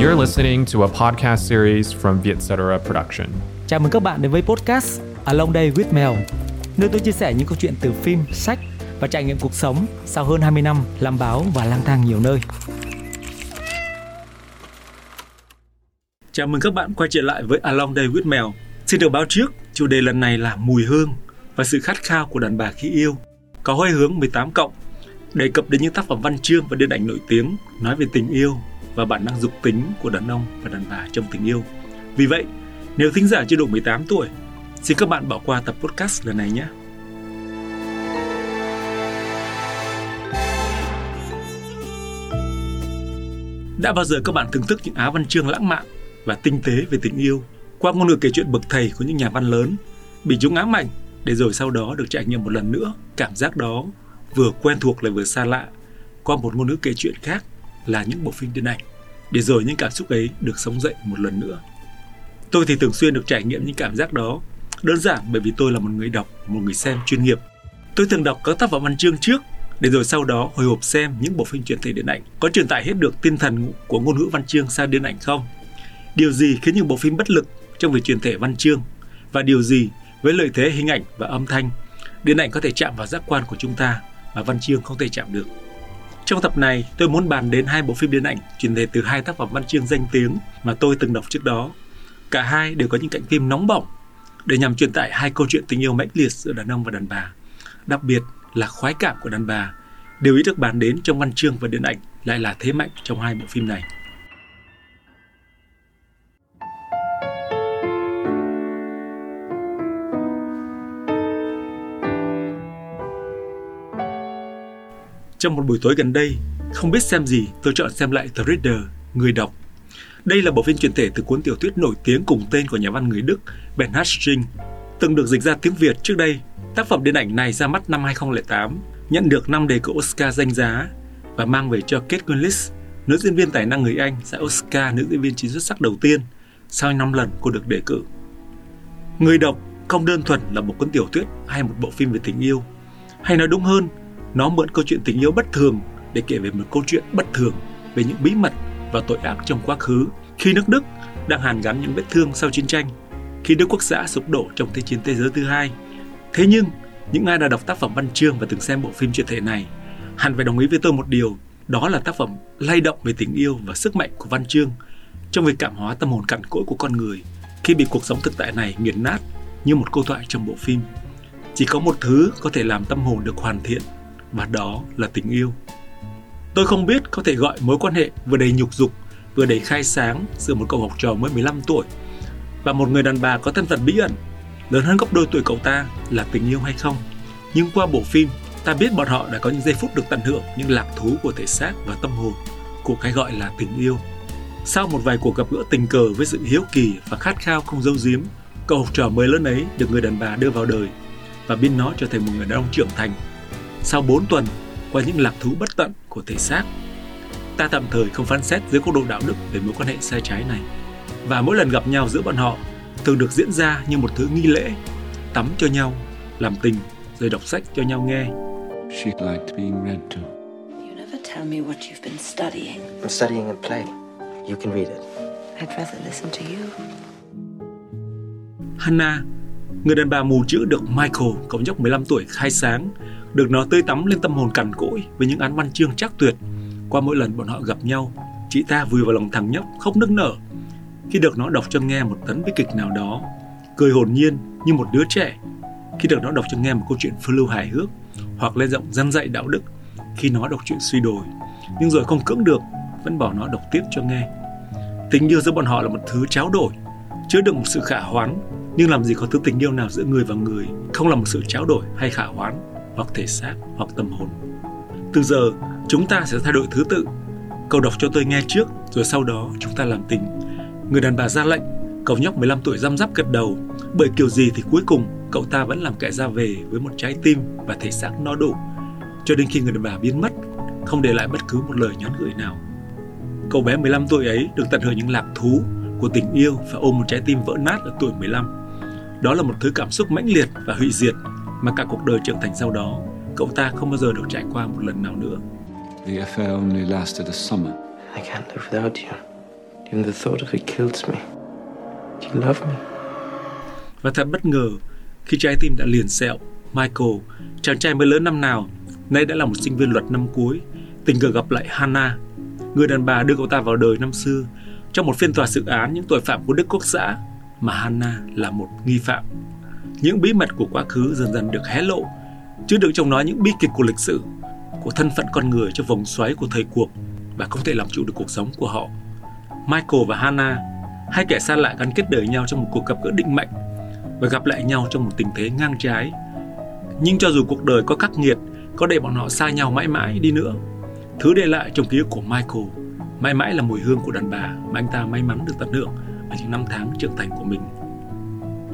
You're listening to a podcast series from Vietcetera Production. Chào mừng các bạn đến với podcast Along Day with Mel, nơi tôi chia sẻ những câu chuyện từ phim, sách và trải nghiệm cuộc sống sau hơn 20 năm làm báo và lang thang nhiều nơi. Chào mừng các bạn quay trở lại với Along Day with Mel. Xin được báo trước, chủ đề lần này là mùi hương và sự khát khao của đàn bà khi yêu. Có hơi hướng 18 cộng, đề cập đến những tác phẩm văn chương và điện ảnh nổi tiếng nói về tình yêu và bản năng dục tính của đàn ông và đàn bà trong tình yêu. Vì vậy, nếu thính giả chưa đủ 18 tuổi, xin các bạn bỏ qua tập podcast lần này nhé. Đã bao giờ các bạn thưởng thức những áo văn chương lãng mạn và tinh tế về tình yêu qua ngôn ngữ kể chuyện bậc thầy của những nhà văn lớn, bị chúng ám ảnh để rồi sau đó được trải nghiệm một lần nữa cảm giác đó vừa quen thuộc lại vừa xa lạ qua một ngôn ngữ kể chuyện khác là những bộ phim điện ảnh để rồi những cảm xúc ấy được sống dậy một lần nữa. Tôi thì thường xuyên được trải nghiệm những cảm giác đó đơn giản bởi vì tôi là một người đọc, một người xem chuyên nghiệp. Tôi thường đọc các tác phẩm văn chương trước để rồi sau đó hồi hộp xem những bộ phim truyền thể điện ảnh có truyền tải hết được tinh thần của ngôn ngữ văn chương sang điện ảnh không? Điều gì khiến những bộ phim bất lực trong việc truyền thể văn chương và điều gì với lợi thế hình ảnh và âm thanh điện ảnh có thể chạm vào giác quan của chúng ta mà văn chương không thể chạm được. Trong tập này, tôi muốn bàn đến hai bộ phim điện ảnh chuyển thể từ hai tác phẩm văn chương danh tiếng mà tôi từng đọc trước đó. Cả hai đều có những cảnh phim nóng bỏng để nhằm truyền tải hai câu chuyện tình yêu mãnh liệt giữa đàn ông và đàn bà. Đặc biệt là khoái cảm của đàn bà, đều ý được bàn đến trong văn chương và điện ảnh lại là thế mạnh trong hai bộ phim này. Trong một buổi tối gần đây, không biết xem gì, tôi chọn xem lại The Reader, Người đọc. Đây là bộ phim truyền thể từ cuốn tiểu thuyết nổi tiếng cùng tên của nhà văn người Đức Bernhard String, từng được dịch ra tiếng Việt trước đây. Tác phẩm điện ảnh này ra mắt năm 2008, nhận được 5 đề cử Oscar danh giá và mang về cho Kate Winslet, nữ diễn viên tài năng người Anh, giải Oscar nữ diễn viên chính xuất sắc đầu tiên sau 5 lần cô được đề cử. Người đọc không đơn thuần là một cuốn tiểu thuyết hay một bộ phim về tình yêu, hay nói đúng hơn nó mượn câu chuyện tình yêu bất thường để kể về một câu chuyện bất thường về những bí mật và tội ác trong quá khứ khi nước Đức đang hàn gắn những vết thương sau chiến tranh, khi Đức quốc xã sụp đổ trong Thế chiến thế giới thứ hai. Thế nhưng, những ai đã đọc tác phẩm văn chương và từng xem bộ phim truyền thể này hẳn phải đồng ý với tôi một điều, đó là tác phẩm lay động về tình yêu và sức mạnh của văn chương trong việc cảm hóa tâm hồn cặn cỗi của con người khi bị cuộc sống thực tại này nghiền nát như một câu thoại trong bộ phim. Chỉ có một thứ có thể làm tâm hồn được hoàn thiện và đó là tình yêu. Tôi không biết có thể gọi mối quan hệ vừa đầy nhục dục, vừa đầy khai sáng giữa một cậu học trò mới 15 tuổi và một người đàn bà có thân phận bí ẩn lớn hơn gấp đôi tuổi cậu ta là tình yêu hay không. Nhưng qua bộ phim, ta biết bọn họ đã có những giây phút được tận hưởng những lạc thú của thể xác và tâm hồn của cái gọi là tình yêu. Sau một vài cuộc gặp gỡ tình cờ với sự hiếu kỳ và khát khao không dâu giếm, cậu học trò mới lớn ấy được người đàn bà đưa vào đời và biến nó trở thành một người đàn ông trưởng thành sau 4 tuần qua những lạc thú bất tận của thể xác. Ta tạm thời không phán xét dưới góc độ đạo đức về mối quan hệ sai trái này. Và mỗi lần gặp nhau giữa bọn họ thường được diễn ra như một thứ nghi lễ, tắm cho nhau, làm tình, rồi đọc sách cho nhau nghe. She'd like being read to. You never tell me what you've been studying. I'm studying a play. You can read it. I'd rather listen to you. Hannah, người đàn bà mù chữ được Michael, cậu nhóc 15 tuổi khai sáng, được nó tươi tắm lên tâm hồn cằn cỗi với những án văn chương chắc tuyệt. Qua mỗi lần bọn họ gặp nhau, chị ta vùi vào lòng thằng nhóc khóc nức nở. Khi được nó đọc cho nghe một tấn bi kịch nào đó, cười hồn nhiên như một đứa trẻ. Khi được nó đọc cho nghe một câu chuyện phiêu lưu hài hước hoặc lên giọng răn dạy đạo đức khi nó đọc chuyện suy đồi nhưng rồi không cưỡng được vẫn bỏ nó đọc tiếp cho nghe. Tình yêu giữa bọn họ là một thứ tráo đổi chứa đựng một sự khả hoán nhưng làm gì có thứ tình yêu nào giữa người và người không là một sự tráo đổi hay khả hoán hoặc thể xác hoặc tâm hồn. Từ giờ, chúng ta sẽ thay đổi thứ tự. Cậu đọc cho tôi nghe trước, rồi sau đó chúng ta làm tình. Người đàn bà ra lệnh, cậu nhóc 15 tuổi răm rắp gật đầu, bởi kiểu gì thì cuối cùng cậu ta vẫn làm kẻ ra về với một trái tim và thể xác no đủ, cho đến khi người đàn bà biến mất, không để lại bất cứ một lời nhắn gửi nào. Cậu bé 15 tuổi ấy được tận hưởng những lạc thú của tình yêu và ôm một trái tim vỡ nát ở tuổi 15. Đó là một thứ cảm xúc mãnh liệt và hủy diệt mà cả cuộc đời trưởng thành sau đó cậu ta không bao giờ được trải qua một lần nào nữa. The affair only lasted a summer. I can't live without you. Even the thought of it kills me. Do you love me? Và thật bất ngờ khi trái tim đã liền sẹo, Michael, chàng trai mới lớn năm nào, nay đã là một sinh viên luật năm cuối, tình cờ gặp lại Hannah, người đàn bà đưa cậu ta vào đời năm xưa trong một phiên tòa xử án những tội phạm của Đức Quốc xã mà Hannah là một nghi phạm. Những bí mật của quá khứ dần dần được hé lộ, chứ đựng trong nó những bi kịch của lịch sử, của thân phận con người trong vòng xoáy của thời cuộc và không thể làm chủ được cuộc sống của họ. Michael và Hannah, hai kẻ xa lạ gắn kết đời nhau trong một cuộc gặp gỡ định mệnh và gặp lại nhau trong một tình thế ngang trái. Nhưng cho dù cuộc đời có khắc nghiệt, có để bọn họ xa nhau mãi mãi đi nữa, thứ để lại trong ký ức của Michael mãi mãi là mùi hương của đàn bà mà anh ta may mắn được tận hưởng ở những năm tháng trưởng thành của mình.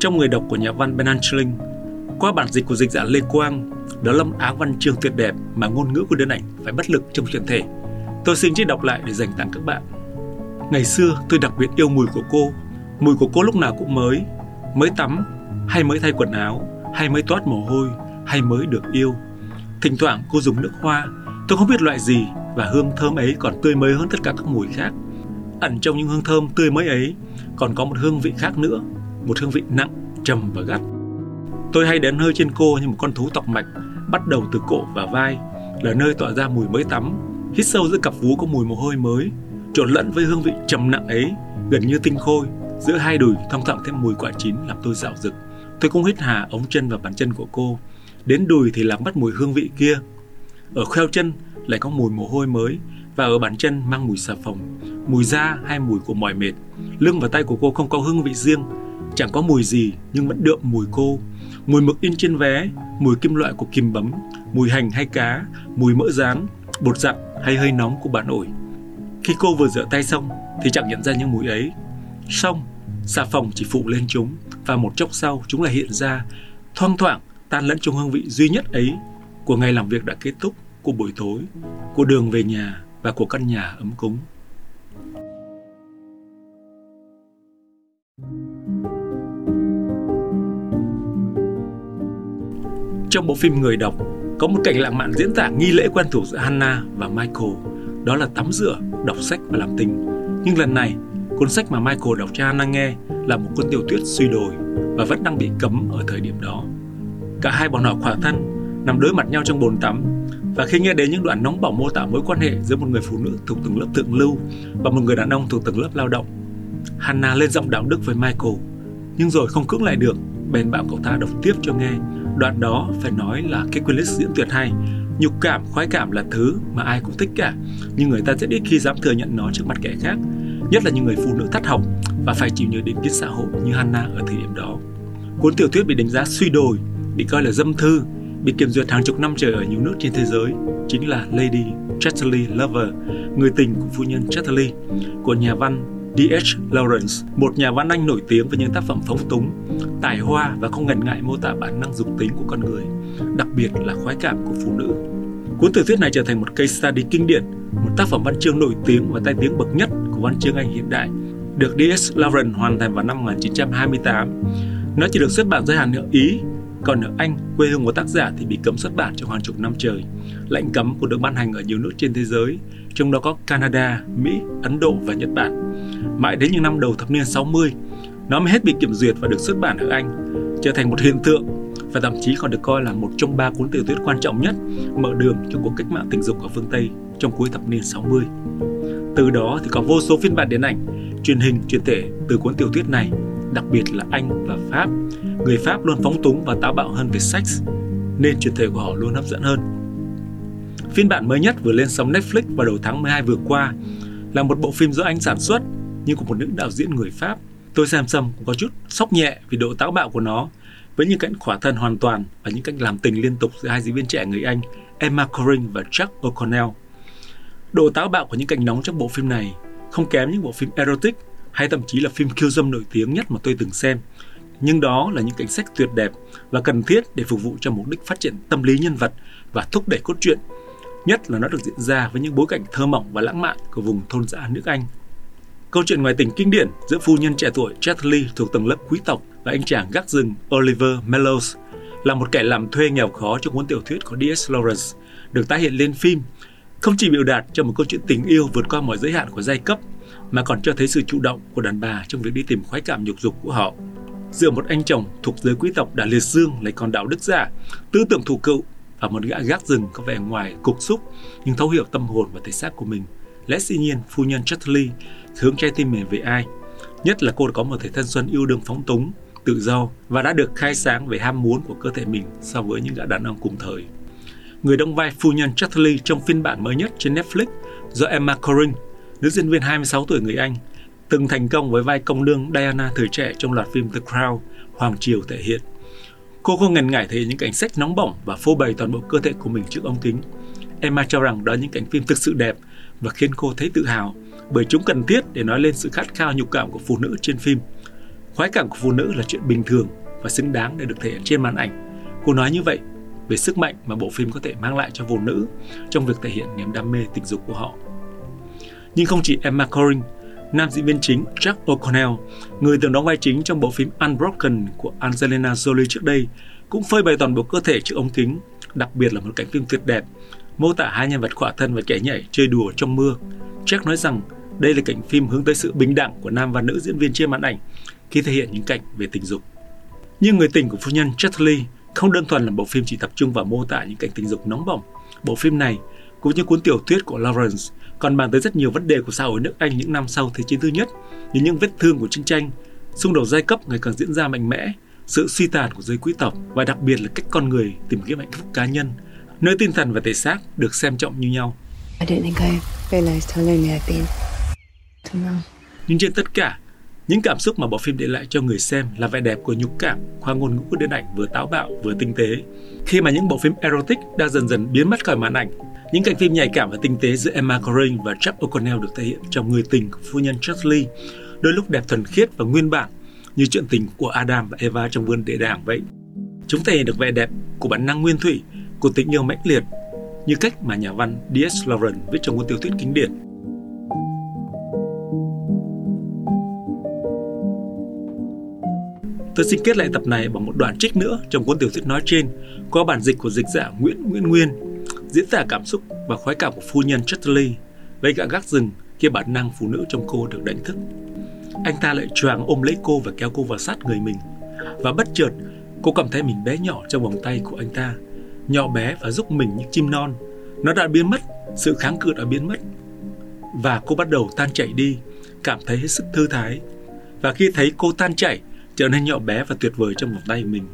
Trong người đọc của nhà văn Ben Angeling, qua bản dịch của dịch giả Lê Quang, đó là một áng văn chương tuyệt đẹp mà ngôn ngữ của đơn ảnh phải bất lực trong chuyển thể. Tôi xin chỉ đọc lại để dành tặng các bạn. Ngày xưa tôi đặc biệt yêu mùi của cô, mùi của cô lúc nào cũng mới, mới tắm, hay mới thay quần áo, hay mới toát mồ hôi, hay mới được yêu. Thỉnh thoảng cô dùng nước hoa, tôi không biết loại gì và hương thơm ấy còn tươi mới hơn tất cả các mùi khác. Ẩn trong những hương thơm tươi mới ấy còn có một hương vị khác nữa, một hương vị nặng, trầm và gắt. Tôi hay đến hơi trên cô như một con thú tọc mạch, bắt đầu từ cổ và vai, là nơi tỏa ra mùi mới tắm, hít sâu giữa cặp vú có mùi mồ hôi mới, trộn lẫn với hương vị trầm nặng ấy, gần như tinh khôi, giữa hai đùi thong thẳng thêm mùi quả chín làm tôi dạo rực. Tôi cũng hít hà ống chân và bàn chân của cô, đến đùi thì làm mất mùi hương vị kia. Ở kheo chân lại có mùi mồ hôi mới và ở bàn chân mang mùi xà phòng, mùi da hay mùi của mỏi mệt. Lưng và tay của cô không có hương vị riêng, chẳng có mùi gì nhưng vẫn đượm mùi cô. Mùi mực in trên vé, mùi kim loại của kìm bấm, mùi hành hay cá, mùi mỡ rán, bột dặn hay hơi nóng của bà ổi. Khi cô vừa rửa tay xong thì chẳng nhận ra những mùi ấy. Xong, xà phòng chỉ phụ lên chúng và một chốc sau chúng lại hiện ra, thoang thoảng tan lẫn trong hương vị duy nhất ấy của ngày làm việc đã kết thúc của buổi tối, của đường về nhà và của căn nhà ấm cúng. Trong bộ phim Người đọc, có một cảnh lãng mạn diễn tả nghi lễ quen thuộc giữa Hannah và Michael, đó là tắm rửa, đọc sách và làm tình. Nhưng lần này, cuốn sách mà Michael đọc cho Hannah nghe là một cuốn tiểu thuyết suy đồi và vẫn đang bị cấm ở thời điểm đó. Cả hai bọn họ khỏa thân, nằm đối mặt nhau trong bồn tắm và khi nghe đến những đoạn nóng bỏng mô tả mối quan hệ giữa một người phụ nữ thuộc tầng lớp thượng lưu và một người đàn ông thuộc tầng lớp lao động, Hannah lên giọng đạo đức với Michael, nhưng rồi không cưỡng lại được, bèn bảo cậu ta đọc tiếp cho nghe. Đoạn đó phải nói là cái Quellis diễn tuyệt hay. Nhục cảm, khoái cảm là thứ mà ai cũng thích cả, nhưng người ta rất ít khi dám thừa nhận nó trước mặt kẻ khác, nhất là những người phụ nữ thắt học và phải chịu nhiều định kiến xã hội như Hannah ở thời điểm đó. Cuốn tiểu thuyết bị đánh giá suy đồi, bị coi là dâm thư bị kiểm duyệt hàng chục năm trời ở nhiều nước trên thế giới chính là Lady Chatterley Lover, người tình của phu nhân Chatterley, của nhà văn D.H. Lawrence, một nhà văn Anh nổi tiếng với những tác phẩm phóng túng, tài hoa và không ngần ngại mô tả bản năng dục tính của con người, đặc biệt là khoái cảm của phụ nữ. Cuốn tiểu thuyết này trở thành một case study kinh điển, một tác phẩm văn chương nổi tiếng và tai tiếng bậc nhất của văn chương Anh hiện đại, được D.S. Lawrence hoàn thành vào năm 1928. Nó chỉ được xuất bản dưới hạn ở Ý còn ở Anh, quê hương của tác giả thì bị cấm xuất bản trong hàng chục năm trời. Lệnh cấm cũng được ban hành ở nhiều nước trên thế giới, trong đó có Canada, Mỹ, Ấn Độ và Nhật Bản. Mãi đến những năm đầu thập niên 60, nó mới hết bị kiểm duyệt và được xuất bản ở Anh, trở thành một hiện tượng và thậm chí còn được coi là một trong ba cuốn tiểu thuyết quan trọng nhất mở đường cho cuộc cách mạng tình dục ở phương Tây trong cuối thập niên 60. Từ đó thì có vô số phiên bản điện ảnh, truyền hình, truyền thể từ cuốn tiểu thuyết này đặc biệt là Anh và Pháp. Người Pháp luôn phóng túng và táo bạo hơn về sex, nên truyền thể của họ luôn hấp dẫn hơn. Phiên bản mới nhất vừa lên sóng Netflix vào đầu tháng 12 vừa qua là một bộ phim do Anh sản xuất nhưng của một nữ đạo diễn người Pháp. Tôi xem xong cũng có chút sốc nhẹ vì độ táo bạo của nó với những cảnh khỏa thân hoàn toàn và những cảnh làm tình liên tục giữa hai diễn viên trẻ người Anh Emma Corrin và Jack O'Connell. Độ táo bạo của những cảnh nóng trong bộ phim này không kém những bộ phim erotic hay thậm chí là phim khiêu dâm nổi tiếng nhất mà tôi từng xem. Nhưng đó là những cảnh sách tuyệt đẹp và cần thiết để phục vụ cho mục đích phát triển tâm lý nhân vật và thúc đẩy cốt truyện. Nhất là nó được diễn ra với những bối cảnh thơ mộng và lãng mạn của vùng thôn dã nước Anh. Câu chuyện ngoài tình kinh điển giữa phu nhân trẻ tuổi Chatterley thuộc tầng lớp quý tộc và anh chàng gác rừng Oliver Mellows là một kẻ làm thuê nghèo khó trong cuốn tiểu thuyết của D.S. Lawrence được tái hiện lên phim Không chỉ biểu đạt cho một câu chuyện tình yêu vượt qua mọi giới hạn của giai cấp, mà còn cho thấy sự chủ động của đàn bà trong việc đi tìm khoái cảm nhục dục của họ. Giữa một anh chồng thuộc giới quý tộc đã liệt dương lại còn đạo đức giả, tư tưởng thủ cựu và một gã gác rừng có vẻ ngoài cục xúc nhưng thấu hiểu tâm hồn và thể xác của mình. Lẽ dĩ nhiên, phu nhân Chatterley hướng trái tim mình về ai. Nhất là cô đã có một thể thanh xuân yêu đương phóng túng, tự do và đã được khai sáng về ham muốn của cơ thể mình so với những gã đàn ông cùng thời. Người đóng vai phu nhân Chatterley trong phiên bản mới nhất trên Netflix do Emma Corrin, nữ diễn viên 26 tuổi người Anh, từng thành công với vai công nương Diana thời trẻ trong loạt phim The Crown, Hoàng Triều thể hiện. Cô không ngần ngại thể hiện những cảnh sách nóng bỏng và phô bày toàn bộ cơ thể của mình trước ống kính. Emma cho rằng đó là những cảnh phim thực sự đẹp và khiến cô thấy tự hào bởi chúng cần thiết để nói lên sự khát khao nhục cảm của phụ nữ trên phim. Khoái cảm của phụ nữ là chuyện bình thường và xứng đáng để được thể hiện trên màn ảnh. Cô nói như vậy về sức mạnh mà bộ phim có thể mang lại cho phụ nữ trong việc thể hiện niềm đam mê tình dục của họ. Nhưng không chỉ Emma Corrin, nam diễn viên chính Jack O'Connell, người từng đóng vai chính trong bộ phim Unbroken của Angelina Jolie trước đây, cũng phơi bày toàn bộ cơ thể trước ống kính, đặc biệt là một cảnh phim tuyệt đẹp, mô tả hai nhân vật khỏa thân và kẻ nhảy chơi đùa trong mưa. Jack nói rằng đây là cảnh phim hướng tới sự bình đẳng của nam và nữ diễn viên trên màn ảnh khi thể hiện những cảnh về tình dục. Nhưng người tình của phu nhân Chatterley không đơn thuần là bộ phim chỉ tập trung vào mô tả những cảnh tình dục nóng bỏng. Bộ phim này, cũng như cuốn tiểu thuyết của Lawrence, còn bàn tới rất nhiều vấn đề của xã hội nước Anh những năm sau Thế chiến thứ nhất, như những vết thương của chiến tranh, xung đột giai cấp ngày càng diễn ra mạnh mẽ, sự suy tàn của giới quý tộc và đặc biệt là cách con người tìm kiếm hạnh phúc cá nhân, nơi tinh thần và thể xác được xem trọng như nhau. I don't think I realized how lonely I've been. Till now. Nhưng trên tất cả, những cảm xúc mà bộ phim để lại cho người xem là vẻ đẹp của nhục cảm, khoa ngôn ngữ điện ảnh vừa táo bạo vừa tinh tế. Khi mà những bộ phim erotic đang dần dần biến mất khỏi màn ảnh, những cảnh phim nhạy cảm và tinh tế giữa Emma Corrin và Jack O'Connell được thể hiện trong người tình của phu nhân Charlie, đôi lúc đẹp thuần khiết và nguyên bản như chuyện tình của Adam và Eva trong vườn địa đàng vậy. Chúng thể hiện được vẻ đẹp của bản năng nguyên thủy, của tình yêu mãnh liệt, như cách mà nhà văn D.S. Lawrence viết trong cuốn tiểu thuyết kinh điển Tôi xin kết lại tập này bằng một đoạn trích nữa trong cuốn tiểu thuyết nói trên, có bản dịch của dịch giả Nguyễn Nguyễn Nguyên, diễn tả cảm xúc và khoái cảm của phu nhân Chatterley với gã gác rừng khi bản năng phụ nữ trong cô được đánh thức. Anh ta lại choàng ôm lấy cô và kéo cô vào sát người mình. Và bất chợt, cô cảm thấy mình bé nhỏ trong vòng tay của anh ta, nhỏ bé và giúp mình như chim non. Nó đã biến mất, sự kháng cự đã biến mất. Và cô bắt đầu tan chảy đi, cảm thấy hết sức thư thái. Và khi thấy cô tan chảy, trở nên nhỏ bé và tuyệt vời trong vòng tay mình.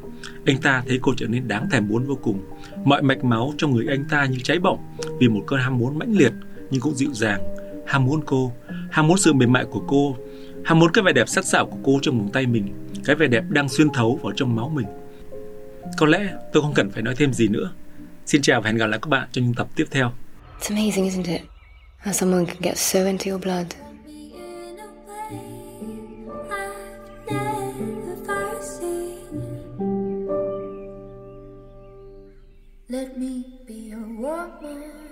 Anh ta thấy cô trở nên đáng thèm muốn vô cùng. Mọi mạch máu trong người anh ta như cháy bỏng vì một cơn ham muốn mãnh liệt nhưng cũng dịu dàng. Ham muốn cô, ham muốn sự mềm mại của cô, ham muốn cái vẻ đẹp sắc sảo của cô trong vòng tay mình, cái vẻ đẹp đang xuyên thấu vào trong máu mình. Có lẽ tôi không cần phải nói thêm gì nữa. Xin chào và hẹn gặp lại các bạn trong những tập tiếp theo. It's amazing, isn't it? How someone can get so into your blood. Let me be a woman.